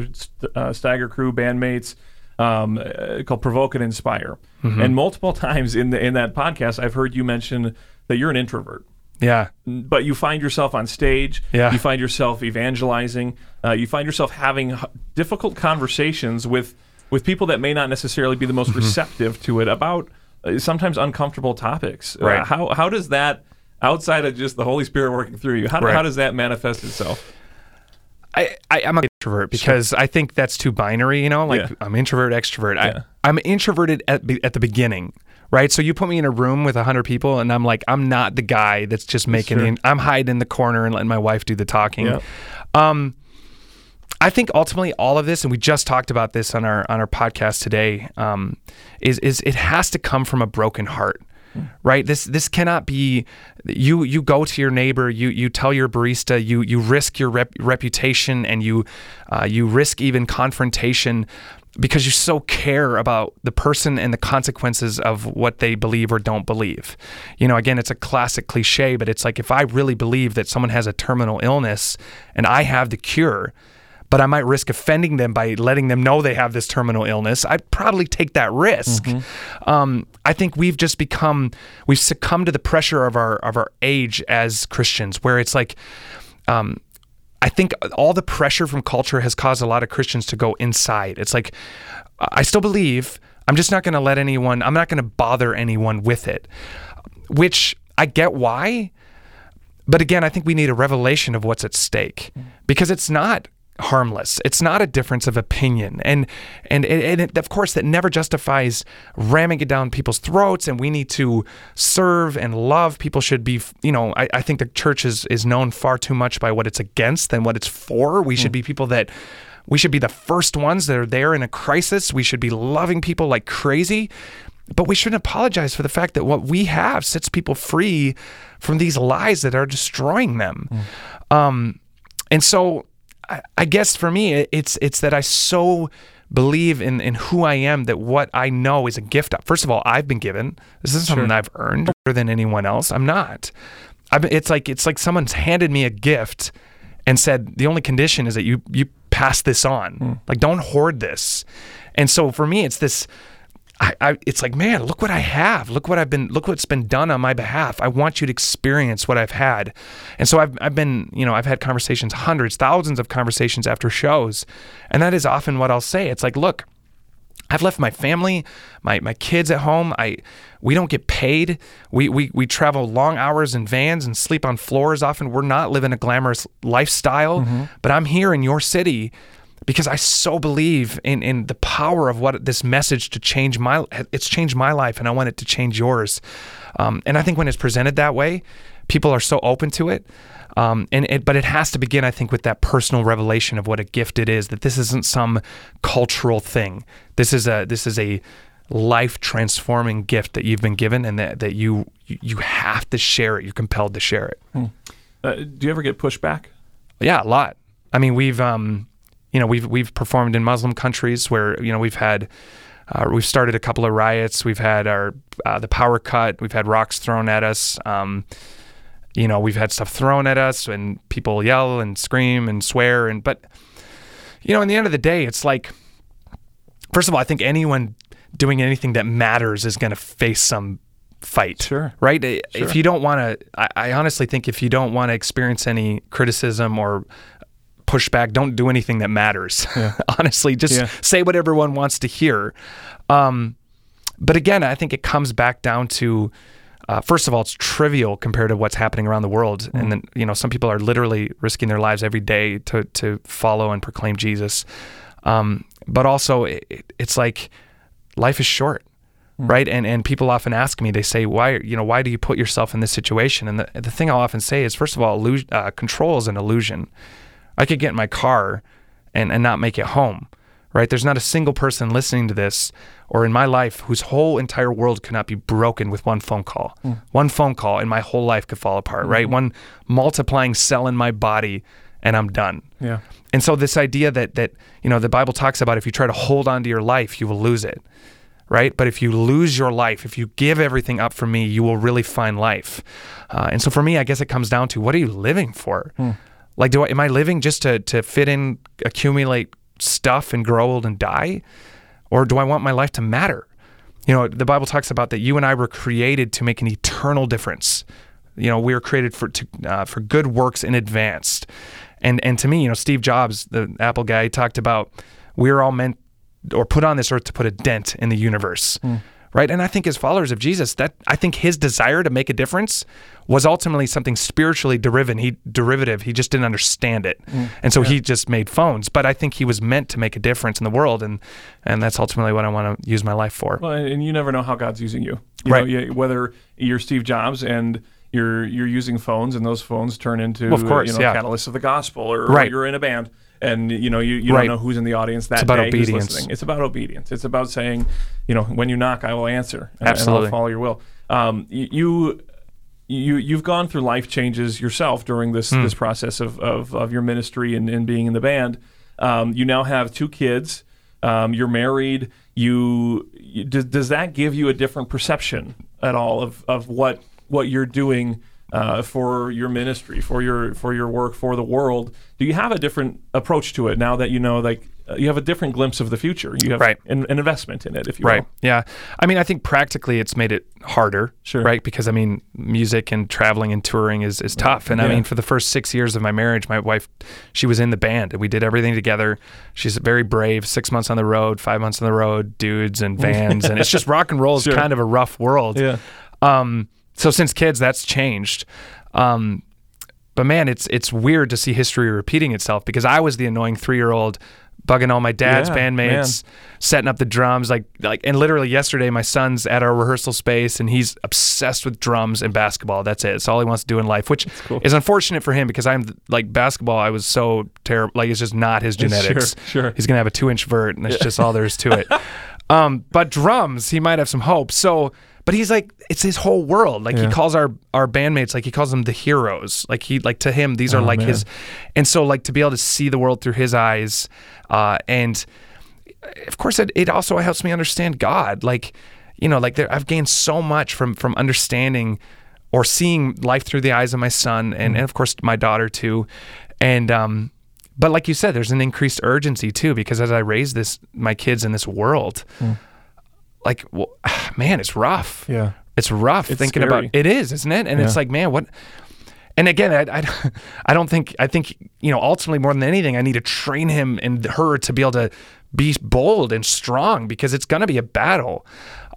[SPEAKER 1] uh, Steiger Crew bandmates. Um, uh, called Provoke and Inspire, mm-hmm. and multiple times in the in that podcast, I've heard you mention that you're an introvert.
[SPEAKER 2] Yeah.
[SPEAKER 1] But you find yourself on stage.
[SPEAKER 2] Yeah.
[SPEAKER 1] You find yourself evangelizing. Uh, you find yourself having difficult conversations with with people that may not necessarily be the most mm-hmm. receptive to it about uh, sometimes uncomfortable topics.
[SPEAKER 2] Uh, right.
[SPEAKER 1] Uh, how how does that outside of just the Holy Spirit working through you? How, right. how does that manifest itself?
[SPEAKER 2] I, I am an introvert because sure. I think that's too binary. You know, like yeah. I'm introvert, extrovert. Yeah. I, I'm introverted at at the beginning right? So you put me in a room with 100 people and I'm like, I'm not the guy that's just making sure. I'm hiding in the corner and letting my wife do the talking. Yeah. Um, I think ultimately all of this, and we just talked about this on our on our podcast today, um, is is it has to come from a broken heart, right? This this cannot be you you go to your neighbor, you you tell your barista, you you risk your rep, reputation, and you uh, you risk even confrontation because you so care about the person and the consequences of what they believe or don't believe. You know, again, it's a classic cliche, but it's like if I really believe that someone has a terminal illness and I have the cure, but I might risk offending them by letting them know they have this terminal illness, I'd probably take that risk. Mm-hmm. Um, I think we've just become, we've succumbed to the pressure of our of our age as Christians, where it's like, um, I think all the pressure from culture has caused a lot of Christians to go inside. It's like, I still believe, I'm just not going to let anyone, I'm not going to bother anyone with it, which I get why. But again, I think we need a revelation of what's at stake because it's not harmless. It's not a difference of opinion, and and and it, of course that never justifies ramming it down people's throats. And we need to serve and love. People should be, you know, I, I think the church is is known far too much by what it's against than what it's for. We mm. should be people that. We should be the first ones that are there in a crisis. We should be loving people like crazy. But we shouldn't apologize for the fact that what we have sets people free from these lies that are destroying them. Mm. Um, and so I, guess for me, it's it's that I so believe in in who I am that what I know is a gift. First of all, I've been given. This is something sure. I've earned better than anyone else. I'm not. I've it's like it's like someone's handed me a gift and said the only condition is that you you pass this on. Mm. Like don't hoard this. And so for me, it's this I, I, it's like, man, look what I have. Look what I've been, look what's been done on my behalf. I want you to experience what I've had. And so I've, I've been, you know, I've had conversations, hundreds, thousands of conversations after shows. And that is often what I'll say. It's like, look, I've left my family, my, my kids at home. I, we don't get paid. We, we, we travel long hours in vans and sleep on floors often. We're not living a glamorous lifestyle, mm-hmm. but I'm here in your city because I so believe in in the power of what this message to change my it's changed my life and I want it to change yours. Um, and I think when it's presented that way, people are so open to it. Um, and it, but it has to begin, I think, with that personal revelation of what a gift it is. That this isn't some cultural thing. This is a this is a life transforming gift that you've been given, and that that you you have to share it. You're compelled to share it. Hmm.
[SPEAKER 1] Uh, do you ever get pushback?
[SPEAKER 2] Yeah, a lot. I mean, we've um, you know, we've we've performed in Muslim countries where you know we've had. Uh, we've started a couple of riots. We've had our uh, the power cut. We've had rocks thrown at us. Um, you know, we've had stuff thrown at us, and people yell and scream and swear. And but, you know, in the end of the day, it's like, first of all, I think anyone doing anything that matters is going to face some fight.
[SPEAKER 1] Sure.
[SPEAKER 2] Right. Sure. If you don't want to, I, I honestly think if you don't want to experience any criticism or pushback. Don't do anything that matters. Yeah. Honestly, just yeah. say what everyone wants to hear. Um, but again, I think it comes back down to uh, first of all, it's trivial compared to what's happening around the world, mm. and then you know some people are literally risking their lives every day to to follow and proclaim Jesus. Um, but also, it, it's like life is short. right? And and people often ask me, they say, why you know why do you put yourself in this situation? And the the thing I'll often say is, first of all, illusion, uh, control is an illusion. I could get in my car and and not make it home, right? There's not a single person listening to this or in my life whose whole entire world could not be broken with one phone call. Hmm. One phone call and my whole life could fall apart, right? Hmm. One multiplying cell in my body and I'm done.
[SPEAKER 1] Yeah.
[SPEAKER 2] And so this idea that that you know the Bible talks about if you try to hold on to your life, you will lose it. Right? But if you lose your life, if you give everything up for me, you will really find life. Uh, and so for me, I guess it comes down to what are you living for? Hmm. Like, do I, am I living just to to fit in, accumulate stuff, and grow old and die, or do I want my life to matter? You know, the Bible talks about that you and I were created to make an eternal difference. You know, we were created for to, uh, for good works in advance. And and to me, you know, Steve Jobs, the Apple guy, talked about we're all meant or put on this earth to put a dent in the universe. Right? And I think as followers of Jesus, that I think his desire to make a difference was ultimately something spiritually derivative. He derivative. He just didn't understand it. Mm. And so he just made phones. But I think he was meant to make a difference in the world and and that's ultimately what I want to use my life for.
[SPEAKER 1] Well, and you never know how God's using you. you
[SPEAKER 2] Right.
[SPEAKER 1] Know, whether you're Steve Jobs and you're you're using phones, and those phones turn into
[SPEAKER 2] of course,
[SPEAKER 1] you know,
[SPEAKER 2] yeah.
[SPEAKER 1] catalysts of the gospel, or, or you're in a band, and you know you, you
[SPEAKER 2] Right.
[SPEAKER 1] don't know who's in the audience that
[SPEAKER 2] about
[SPEAKER 1] day who's
[SPEAKER 2] obedience.
[SPEAKER 1] listening. It's about obedience. It's about saying, you know, when you knock, I will answer, and, and I'll follow your will. Um, you. You you've gone through life changes yourself during this
[SPEAKER 2] Hmm.
[SPEAKER 1] this process of, of, of your ministry and, and being in the band. Um, you now have two kids. Um, you're married. You, you does, does that give you a different perception at all of, of what what you're doing uh, for your ministry, for your for your work, for the world? Do you have a different approach to it now that you know, like uh, you have a different glimpse of the future? You have
[SPEAKER 2] Right.
[SPEAKER 1] an, an investment in it, if you
[SPEAKER 2] Right.
[SPEAKER 1] will.
[SPEAKER 2] Yeah. I mean, I think practically it's made it harder.
[SPEAKER 1] Sure.
[SPEAKER 2] Right. Because I mean, music and traveling and touring is, is tough. And I mean, for the first six years of my marriage, my wife, she was in the band and we did everything together. She's very brave. Six months on the road, five months on the road, dudes and vans. and it's just rock and roll is
[SPEAKER 1] Sure.
[SPEAKER 2] kind of a rough world.
[SPEAKER 1] Yeah.
[SPEAKER 2] Um, so since kids, that's changed. Um, but man, it's it's weird to see history repeating itself because I was the annoying three year old bugging all my dad's
[SPEAKER 1] Yeah,
[SPEAKER 2] bandmates, setting up the drums, like like and literally yesterday my son's at our rehearsal space and he's obsessed with drums and basketball. That's it. It's all he wants to do in life, which
[SPEAKER 1] cool.
[SPEAKER 2] is unfortunate for him because I'm like basketball. I was so terrible. Like it's just not his genetics.
[SPEAKER 1] Sure, sure.
[SPEAKER 2] He's gonna have a two inch vert, and that's just all there is to it. Um, but drums, he might have some hope. So, but he's like, it's his whole world. Like he calls our our bandmates, like he calls them the heroes. Like he, like to him, these are
[SPEAKER 1] Oh,
[SPEAKER 2] like
[SPEAKER 1] man.
[SPEAKER 2] his. And so, like to be able to see the world through his eyes, uh, and of course, it, it also helps me understand God. Like, you know, like there, I've gained so much from from understanding or seeing life through the eyes of my son, and, and of course my daughter too. And um, but like you said, there's an increased urgency too because as I raise this my kids in this world, like, well, man, it's rough.
[SPEAKER 1] Yeah.
[SPEAKER 2] It's rough
[SPEAKER 1] It's
[SPEAKER 2] thinking
[SPEAKER 1] scary.
[SPEAKER 2] about it is, isn't it? And it's like, man, what? And again, I, I, I don't think I think you know ultimately more than anything, I need to train him and her to be able to be bold and strong because it's going to be a battle.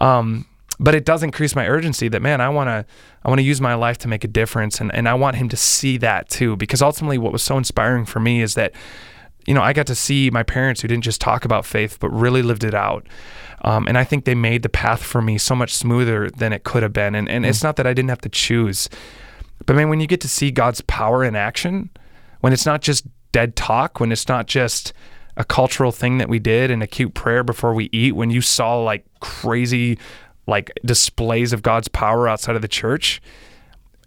[SPEAKER 2] Um, but it does increase my urgency that man, I want to I want to use my life to make a difference, and and I want him to see that too because ultimately, what was so inspiring for me is that you know, I got to see my parents who didn't just talk about faith, but really lived it out. Um, and I think they made the path for me so much smoother than it could have been. And, and it's not that I didn't have to choose, but man, when you get to see God's power in action, when it's not just dead talk, when it's not just a cultural thing that we did and a cute prayer before we eat, when you saw like crazy, like displays of God's power outside of the church,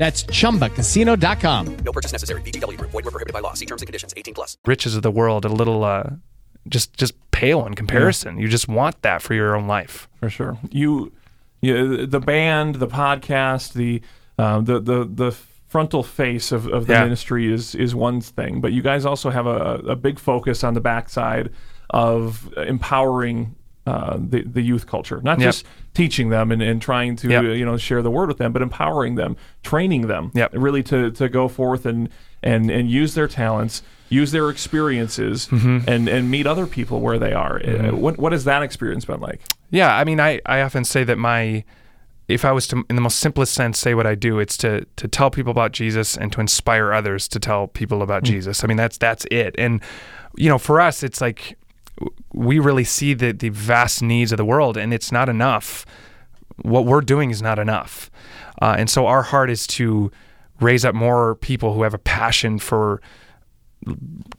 [SPEAKER 4] That's chumbacasino.com.
[SPEAKER 5] No purchase necessary. VGW Group. Void were prohibited by law. See terms and conditions. 18 plus.
[SPEAKER 2] riches of the world a little uh, just just pale in comparison. You just want that for your own life.
[SPEAKER 1] for sure. You, you the band, the podcast, the uh, the the the frontal face of, of the
[SPEAKER 2] Yeah.
[SPEAKER 1] ministry is is one thing, but you guys also have a, a big focus on the backside of empowering uh, the the youth culture, not
[SPEAKER 2] Yep.
[SPEAKER 1] just teaching them and, and trying to
[SPEAKER 2] Yep.
[SPEAKER 1] you know share the word with them, but empowering them, training them,
[SPEAKER 2] Yep.
[SPEAKER 1] really to to go forth and and and use their talents, use their experiences,
[SPEAKER 2] Mm-hmm.
[SPEAKER 1] and and meet other people where they are. Uh, What what has that experience been like?
[SPEAKER 2] Yeah, I mean, I, I often say that my, if I was to, in the most simplest sense, say what I do, it's to to tell people about Jesus and to inspire others to tell people about Jesus. I mean, that's that's it. And you know, for us, it's like we really see the the vast needs of the world, and it's not enough. What we're doing is not enough, uh, and so our heart is to raise up more people who have a passion for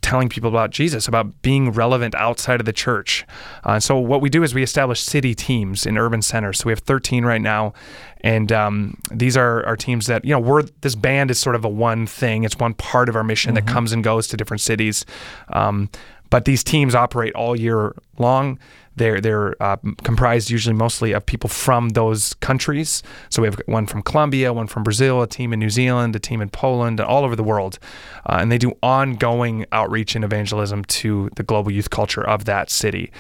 [SPEAKER 2] telling people about Jesus, about being relevant outside of the church. Uh, so what we do is we establish city teams in urban centers. So we have 13 right now, and um, these are our teams that you know we're this band is sort of a one thing. It's one part of our mission that comes and goes to different cities. Um, but these teams operate all year long. They're they're uh, comprised usually mostly of people from those countries. So we have one from Colombia, one from Brazil, a team in New Zealand, a team in Poland, all over the world, uh, and they do ongoing outreach and evangelism to the global youth culture of that city.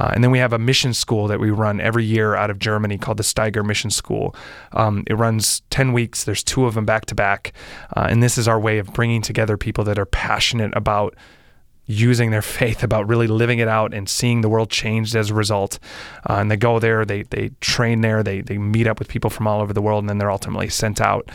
[SPEAKER 2] Uh, and then we have a mission school that we run every year out of Germany called the Steiger Mission School. Um, it runs ten weeks. There's two of them back to back, uh, and this is our way of bringing together people that are passionate about using their faith about really living it out and seeing the world changed as a result. Uh, and they go there, they they train there, they they meet up with people from all over the world, and then they're ultimately sent out.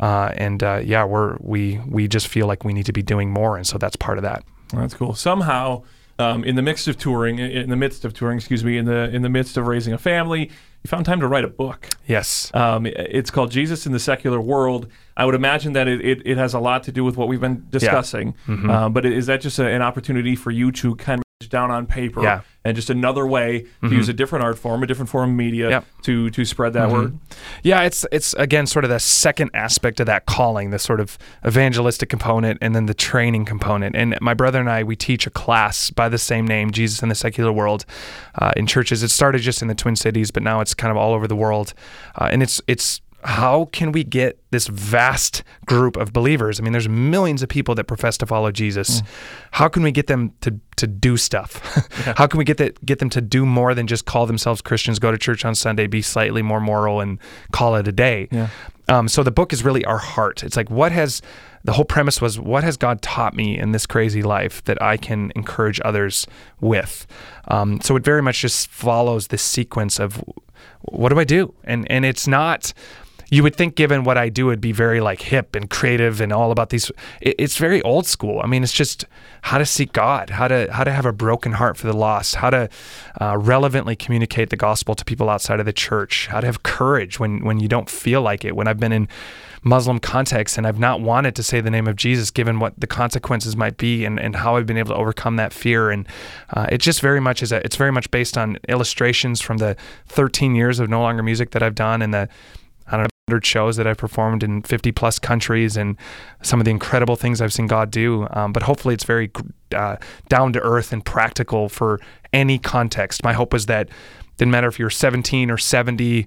[SPEAKER 2] Uh, and uh, yeah, we're we we just feel like we need to be doing more, and so that's part of that.
[SPEAKER 1] That's cool. Somehow, um, in the midst of touring, in the midst of touring, excuse me, in the in the midst of raising a family, you found time to write a book.
[SPEAKER 2] Yes.
[SPEAKER 1] Um, it's called Jesus in the Secular World. I would imagine that it, it, it has a lot to do with what we've been discussing.
[SPEAKER 2] Mm-hmm.
[SPEAKER 1] Uh, but is that just a, an opportunity for you to kind of down on paper
[SPEAKER 2] Yeah. Mm-hmm.
[SPEAKER 1] and just another way to use a different art form, a different form of media
[SPEAKER 2] Yep.
[SPEAKER 1] to to spread that word?
[SPEAKER 2] Yeah, it's it's again sort of the second aspect of that calling, the sort of evangelistic component, and then the training component. And my brother and I, we teach a class by the same name, Jesus in the Secular World, uh, in churches. It started just in the Twin Cities, but now it's kind of all over the world. Uh, and it's it's how can we get this vast group of believers? I mean, there's millions of people that profess to follow Jesus. How can we get them to to do stuff? How can we get that get them to do more than just call themselves Christians, go to church on Sunday, be slightly more moral, and call it a day?
[SPEAKER 1] Yeah.
[SPEAKER 2] Um, so the book is really our heart. It's like what has the whole premise was what has God taught me in this crazy life that I can encourage others with. Um, so it very much just follows this sequence of what do I do, and and it's not. You would think, given what I do, it'd be very like hip and creative and all about these. It, it's very old school. I mean, it's just how to seek God, how to how to have a broken heart for the lost, how to uh, relevantly communicate the gospel to people outside of the church, how to have courage when when you don't feel like it. When I've been in Muslim context and I've not wanted to say the name of Jesus, given what the consequences might be, and, and how I've been able to overcome that fear. And uh, it just very much is a, it's very much based on illustrations from the 13 years of No Longer Music that I've done and the 100 shows that I've performed in 50 plus countries and some of the incredible things I've seen God do. Um, but hopefully it's very uh, down to earth and practical for any context. My hope was that didn't matter if you're 17 or 70,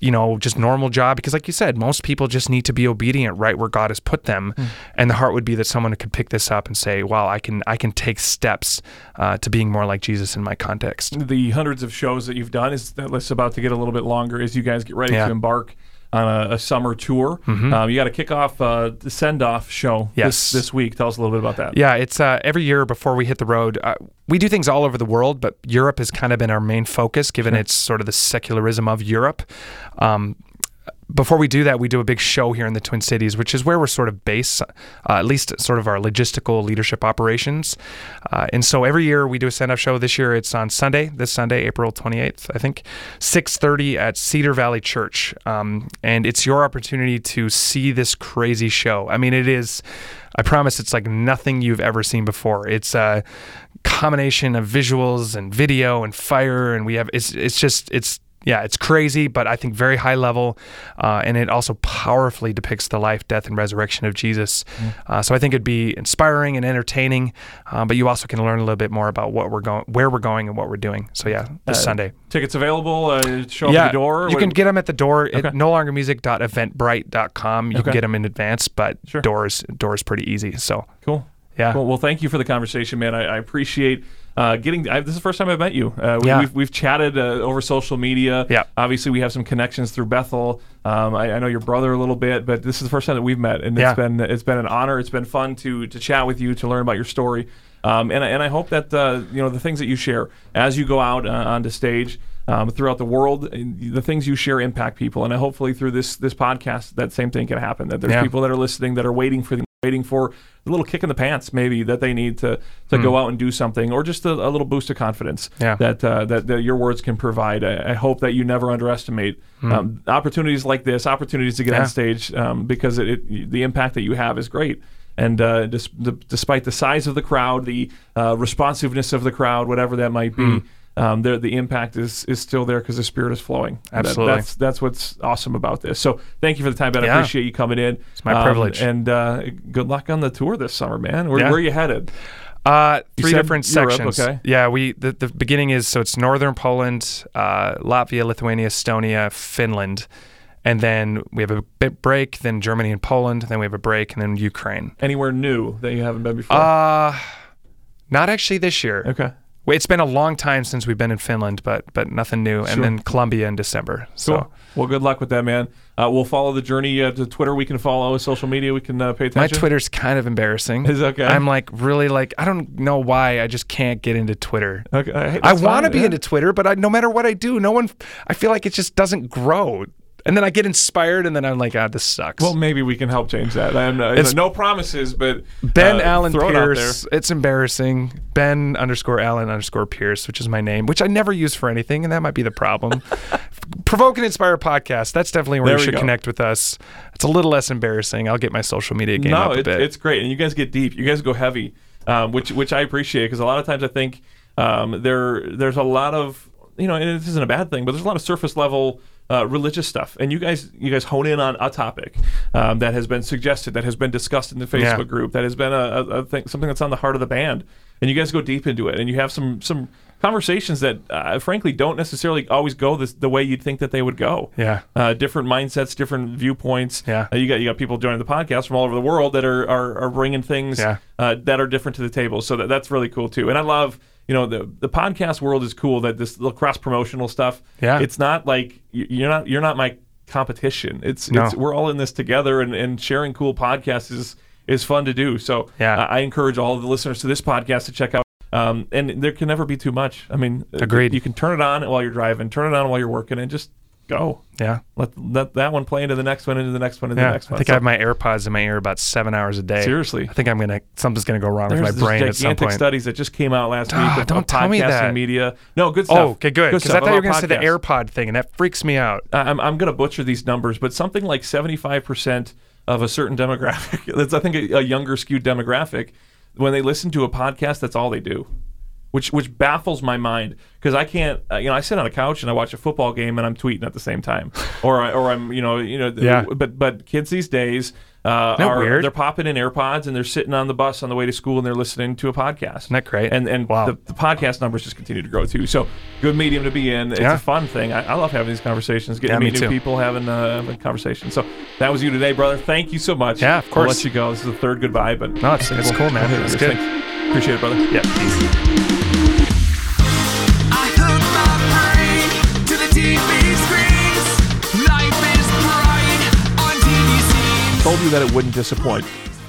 [SPEAKER 2] you know, just normal job. Because like you said, most people just need to be obedient right where God has put them. And the heart would be that someone could pick this up and say, wow, I can, I can take steps uh, to being more like Jesus in my context.
[SPEAKER 1] The hundreds of shows that you've done is that list's about to get a little bit longer as you guys get ready
[SPEAKER 2] Yeah.
[SPEAKER 1] To embark on a, a summer tour. Um, you got a kickoff uh, the send off show
[SPEAKER 2] Yes.
[SPEAKER 1] this, this week. Tell us a little bit about that.
[SPEAKER 2] Yeah, it's uh, every year before we hit the road. Uh, we do things all over the world, but Europe has kind of been our main focus, given it's sort of the secularism of Europe. Um, before we do that, we do a big show here in the Twin Cities, which is where we're sort of based, uh, at least sort of our logistical leadership operations. Uh, and so every year we do a stand-up show. This year it's on Sunday, this Sunday, April 28th, I think, 6:30 at Cedar Valley Church. Um, and it's your opportunity to see this crazy show. I mean, it is. I promise it's like nothing you've ever seen before. It's a combination of visuals and video and fire, and we have it's it's just it's yeah, it's crazy, but I think very high level, uh, and it also powerfully depicts the life, death, and resurrection of Jesus. Uh, so I think it'd be inspiring and entertaining, uh, but you also can learn a little bit more about what we're going, where we're going, and what we're doing. So yeah, this
[SPEAKER 1] Uh,
[SPEAKER 2] Sunday.
[SPEAKER 1] Tickets available. Uh, show up
[SPEAKER 2] yeah,
[SPEAKER 1] at the door.
[SPEAKER 2] you
[SPEAKER 1] What-
[SPEAKER 2] can get them at the door
[SPEAKER 1] Okay.
[SPEAKER 2] at no longer music.eventbrite.com. You
[SPEAKER 1] Okay.
[SPEAKER 2] can get them in advance, but
[SPEAKER 1] Sure.
[SPEAKER 2] doors doors pretty easy. So
[SPEAKER 1] Cool.
[SPEAKER 2] Yeah.
[SPEAKER 1] Cool. Well, thank you for the conversation, man. I, I appreciate Uh, getting I, this is the first time I've met you. Uh, we,
[SPEAKER 2] Yeah.
[SPEAKER 1] we've, we've chatted uh, over social media.
[SPEAKER 2] Yeah.
[SPEAKER 1] Obviously, we have some connections through Bethel. Um, I, I know your brother a little bit, but this is the first time that we've met, and
[SPEAKER 2] Yeah.
[SPEAKER 1] it's been it's been an honor. It's been fun to to chat with you to learn about your story. Um, and I- and I hope that uh, you know the things that you share as you go out uh, onto stage. Um, throughout the world, the things you share impact people, and I hopefully through this this podcast, that same thing can happen. That there's
[SPEAKER 2] Yeah.
[SPEAKER 1] people that are listening that are waiting for the waiting for a little kick in the pants, maybe that they need to to go out and do something, or just a, a little boost of confidence
[SPEAKER 2] Hmm. Yeah.
[SPEAKER 1] that, uh, that that your words can provide. I, I hope that you never underestimate um, opportunities like this, opportunities to get
[SPEAKER 2] Hmm. Yeah.
[SPEAKER 1] on stage, um, because it, it the impact that you have is great. And uh, dis- d- despite the size of the crowd, the uh, responsiveness of the crowd, whatever that might be. Um, there, the impact is is still there because the spirit is flowing. And that-
[SPEAKER 2] Absolutely.
[SPEAKER 1] that's that's what's awesome about this. So thank you for the time, Ben. I appreciate you coming in. It's
[SPEAKER 2] my privilege.
[SPEAKER 1] And uh, good luck on the tour this summer, man. Where,
[SPEAKER 2] Yeah.
[SPEAKER 1] where are you headed?
[SPEAKER 2] Uh, three different
[SPEAKER 1] Europe,
[SPEAKER 2] sections.
[SPEAKER 1] okay.
[SPEAKER 2] Yeah, we the, the beginning is so it's northern Poland, uh, Latvia, Lithuania, Estonia, Finland, and then we have a bit break. Then Germany and Poland. Then we have a break, and then Ukraine.
[SPEAKER 1] Anywhere new that you haven't been before?
[SPEAKER 2] Uh not actually this year.
[SPEAKER 1] okay.
[SPEAKER 2] Wait, It's been a long time since we've been in Finland, but but nothing new.
[SPEAKER 1] Sure.
[SPEAKER 2] And then Colombia in December. So
[SPEAKER 1] Cool. Well, good luck with that, man. Uh, we'll follow the journey uh, to Twitter. We can follow social media. We can uh, pay attention. my.
[SPEAKER 2] Twitter's kind of embarrassing.
[SPEAKER 1] Is okay?
[SPEAKER 2] I'm like really like I don't know why I just can't get into Twitter.
[SPEAKER 1] Okay, hey,
[SPEAKER 2] I want to be
[SPEAKER 1] yeah.
[SPEAKER 2] into Twitter, but I, no matter what I do, no one. I feel like it just doesn't grow, and then I get inspired, and then I'm like, ah, this sucks.
[SPEAKER 1] Well, maybe we can help change that. I'm, uh,
[SPEAKER 2] It's-
[SPEAKER 1] no promises, but
[SPEAKER 2] ben
[SPEAKER 1] uh,
[SPEAKER 2] Allen
[SPEAKER 1] throw it out
[SPEAKER 2] Pierce. It's embarrassing. Ben underscore Allen underscore Pierce, which is my name, which I never use for anything, and that might be the problem. Provoke and Inspire podcast. That's definitely where
[SPEAKER 1] There
[SPEAKER 2] you should
[SPEAKER 1] go.
[SPEAKER 2] connect with us. It's a little less embarrassing. I'll get my social media game
[SPEAKER 1] no,
[SPEAKER 2] up a
[SPEAKER 1] it,
[SPEAKER 2] bit.
[SPEAKER 1] it's great, and you guys get deep. You guys go heavy, um, which which I appreciate because a lot of times I think um, there there's a lot of you know, and this isn't a bad thing, but there's a lot of surface level uh, religious stuff, and you guys you guys hone in on a topic um, that has been suggested, that has been discussed in the Facebook
[SPEAKER 2] Yeah.
[SPEAKER 1] group, that has been a, a, a thing, something that's on the heart of the band, and you guys go deep into it, and you have some some conversations that uh, frankly don't necessarily always go this, the way you'd think that they would go
[SPEAKER 2] Yeah.
[SPEAKER 1] uh, different mindsets, different viewpoints.
[SPEAKER 2] Yeah.
[SPEAKER 1] Uh, you got you got people joining the podcast from all over the world that are are, are bringing things
[SPEAKER 2] Yeah.
[SPEAKER 1] uh, that are different to the table. So that, that's really cool too. And I love you know the the podcast world is cool that this little cross promotional stuff.
[SPEAKER 2] Yeah.
[SPEAKER 1] It's not like you're not you're not my competition. It's
[SPEAKER 2] No.
[SPEAKER 1] it's we're all in this together and, and sharing cool podcasts is is fun to do. So
[SPEAKER 2] Yeah.
[SPEAKER 1] I I encourage all of the listeners to this podcast to check out. Um, and there can never be too much. I mean, uh,
[SPEAKER 2] Agreed.
[SPEAKER 1] You can turn it on while you're driving, turn it on while you're working, and just go.
[SPEAKER 2] yeah.
[SPEAKER 1] Let, let that one play into the next one, into the next one, into
[SPEAKER 2] Yeah,
[SPEAKER 1] the next one.
[SPEAKER 2] I think
[SPEAKER 1] So-
[SPEAKER 2] I have my AirPods in my ear about seven hours a day.
[SPEAKER 1] Seriously.
[SPEAKER 2] I think I'm gonna something's gonna go wrong
[SPEAKER 1] There's
[SPEAKER 2] with my brain at some
[SPEAKER 1] gigantic
[SPEAKER 2] point.
[SPEAKER 1] studies that just came out last
[SPEAKER 2] Ah,
[SPEAKER 1] week of,
[SPEAKER 2] don't
[SPEAKER 1] of
[SPEAKER 2] tell me that.
[SPEAKER 1] media. No, good stuff.
[SPEAKER 2] Oh, okay, good. Because I thought you were gonna say the. AirPod thing, and that freaks me out.
[SPEAKER 1] I'm, I'm going to butcher these numbers, but something like 75% of a certain demographic, that's I think a, a younger skewed demographic, when they listen to a podcast, that's all they do. Which, which baffles my mind because I can't uh, you know I sit on a couch and I watch a football game and I'm tweeting at the same time or I, or I'm you know you know
[SPEAKER 2] Yeah.
[SPEAKER 1] but but kids these days uh, are
[SPEAKER 2] weird?
[SPEAKER 1] they're popping in AirPods and they're sitting on the bus on the way to school and they're listening to a podcast
[SPEAKER 2] Isn't that great?
[SPEAKER 1] and and
[SPEAKER 2] Wow.
[SPEAKER 1] the, the podcast numbers just continue to grow too. So good medium to be in. It's
[SPEAKER 2] Yeah.
[SPEAKER 1] a fun thing. I, I love having these conversations, getting
[SPEAKER 2] Yeah,
[SPEAKER 1] to
[SPEAKER 2] me
[SPEAKER 1] meet new
[SPEAKER 2] too.
[SPEAKER 1] people, having uh, having conversations. So that was you today, brother. Thank you so much.
[SPEAKER 2] Yeah, of
[SPEAKER 1] I'll
[SPEAKER 2] course.
[SPEAKER 1] let you go. This is the third goodbye, but
[SPEAKER 2] No, it's- it's cool, man. It's good.
[SPEAKER 1] Appreciate it, brother.
[SPEAKER 2] Yeah,
[SPEAKER 1] that it wouldn't disappoint,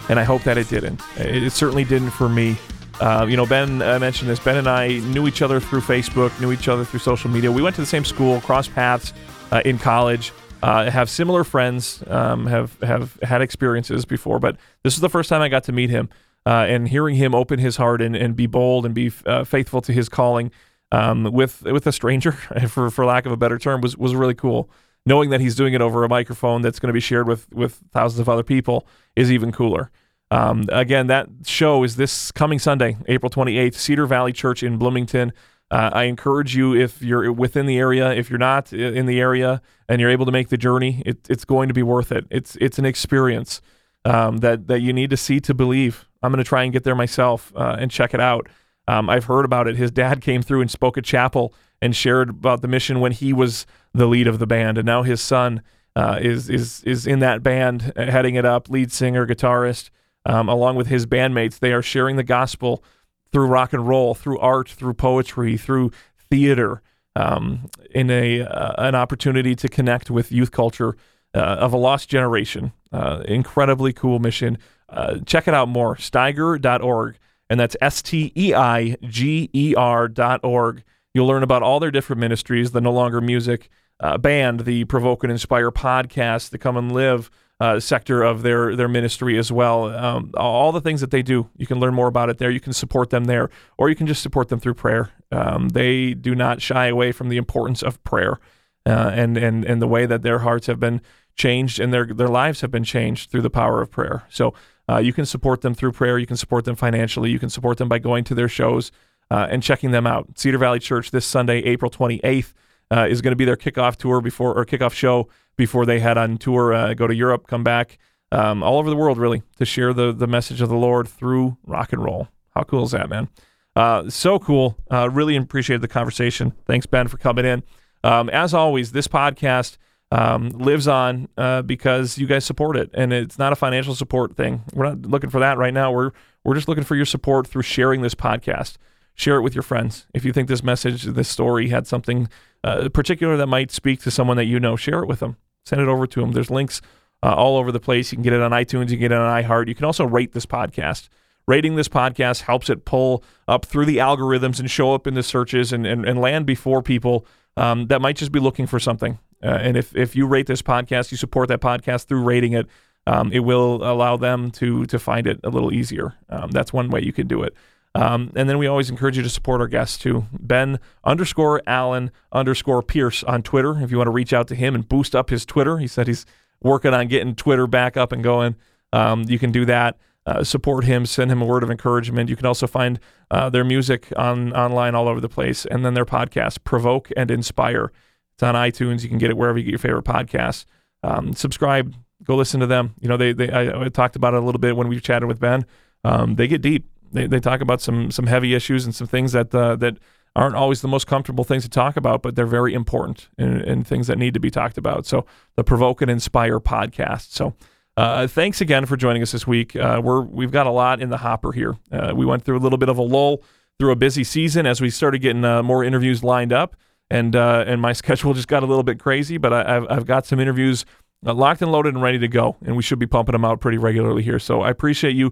[SPEAKER 1] and I hope that it didn't. It, certainly didn't for me. Uh, you know, Ben uh, mentioned this. Ben and I knew each other through Facebook, knew each other through social media. We went to the same school, crossed paths uh, in college, uh, have similar friends, um, have have had experiences before. But this is the first time I got to meet him, uh, and hearing him open his heart and, and be bold and be uh, faithful to his calling um, with with a stranger, for for lack of a better term, was was really cool knowing that he's doing it over a microphone that's going to be shared with with thousands of other people is even cooler. Um, again, that show is this coming Sunday, April 28th, Cedar Valley Church in Bloomington. Uh, I encourage you, if you're within the area, if you're not in the area and you're able to make the journey, it, it's going to be worth it. It's it's an experience um, that that you need to see to believe. I'm going to try and get there myself uh, and check it out. Um, I've heard about it. His dad came through and spoke at chapel and shared about the mission when he was the lead of the band, and now his son uh, is is is in that band, uh, heading it up, lead singer, guitarist, um, along with his bandmates. They are sharing the gospel through rock and roll, through art, through poetry, through theater, um, in a uh, an opportunity to connect with youth culture uh, of a lost generation. Uh, incredibly cool mission. Uh, check it out more, steiger.org, and that's S T E I G E R dot org. You'll learn about all their different ministries, the No Longer Music uh, band, the Provoke and Inspire podcast, the Come and Live uh, sector of their their ministry as well. Um, all the things that they do, you can learn more about it there. You can support them there, or you can just support them through prayer. Um, they do not shy away from the importance of prayer, uh, and and and the way that their hearts have been changed and their their lives have been changed through the power of prayer. So uh, you can support them through prayer. You can support them financially. You can support them by going to their shows uh, and checking them out. Cedar Valley Church this Sunday, April 28th, uh, is going to be their kickoff tour before or kickoff show before they head on tour, uh, go to Europe, come back, um, all over the world really to share the the message of the Lord through rock and roll. How cool is that, man? Uh, so cool. Uh, really appreciated the conversation. Thanks, Ben, for coming in. Um, as always, this podcast um, lives on uh, because you guys support it, and it's not a financial support thing. We're not looking for that right now. We're we're just looking for your support through sharing this podcast. Share it with your friends. If you think this message, this story had something uh, particular that might speak to someone that you know, share it with them. Send it over to them. There's links uh, all over the place. You can get it on iTunes. You can get it on iHeart. You can also rate this podcast. Rating this podcast helps it pull up through the algorithms and show up in the searches and, and, and land before people um, that might just be looking for something. Uh, and if, if you rate this podcast, you support that podcast through rating it, um, it will allow them to to find it a little easier. Um, that's one way you can do it. Um, and then we always encourage you to support our guests too. Ben underscore Allen underscore Pierce on Twitter. If you want to reach out to him and boost up his Twitter, he said he's working on getting Twitter back up and going. Um, you can do that. Uh, support him, send him a word of encouragement. You can also find uh, their music on online all over the place, and then their podcast, Provoke and Inspire. It's on iTunes. You can get it wherever you get your favorite podcasts. Um, subscribe. Go listen to them. You know, they, they I, I talked about it a little bit when we chatted with Ben. Um, they get deep. They, they talk about some some heavy issues and some things that uh, that aren't always the most comfortable things to talk about, but they're very important and, and things that need to be talked about. So the Provoke and Inspire podcast. So. Uh, thanks again for joining us this week. Uh, we're we've got a lot in the hopper here. Uh, we went through a little bit of a lull through a busy season as we started getting uh, more interviews lined up, and uh, and my schedule just got a little bit crazy. But I, have I've got some interviews locked and loaded and ready to go, and we should be pumping them out pretty regularly here. So I appreciate you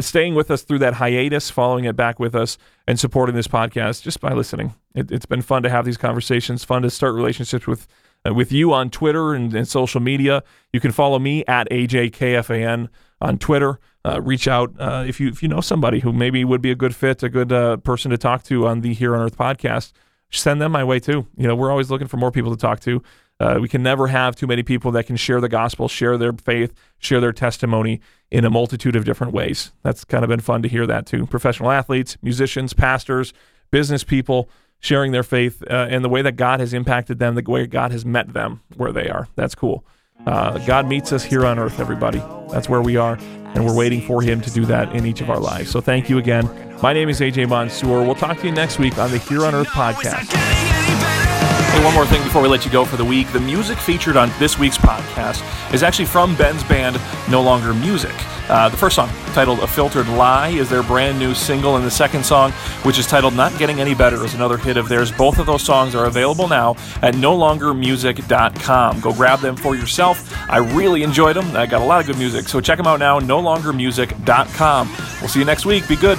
[SPEAKER 1] staying with us through that hiatus, following it back with us, and supporting this podcast just by listening. It, it's been fun to have these conversations, fun to start relationships with uh, with you on Twitter and, and, social media. You can follow me at AJKFAN on Twitter. Uh, reach out uh, if you if you know somebody who maybe would be a good fit, a good uh, person to talk to on the Here on Earth podcast. Send them my way too. You know, we're always looking for more people to talk to. Uh, we can never have too many people that can share the gospel, share their faith, share their testimony in a multitude of different ways. That's kind of been fun to hear that too. Professional athletes, musicians, pastors, business people sharing their faith uh, and the way that God has impacted them, the way God has met them where they are. That's cool. Uh, God meets us here on earth, everybody. That's where we are, and we're waiting for Him to do that in each of our lives. So thank you again. My name is AJ Mansour. We'll talk to you next week on the Here on Earth podcast. One more thing before we let you go for the week. The music featured on this week's podcast is actually from Ben's band, No Longer Music. Uh, the first song, titled A Filtered Lie, is their brand new single, and the second song, which is titled Not Getting Any Better, is another hit of theirs. Both of those songs are available now at nolongermusic.com. Go grab them for yourself. I really enjoyed them. I got a lot of good music, so check them out now, nolongermusic.com. We'll see you next week. Be good.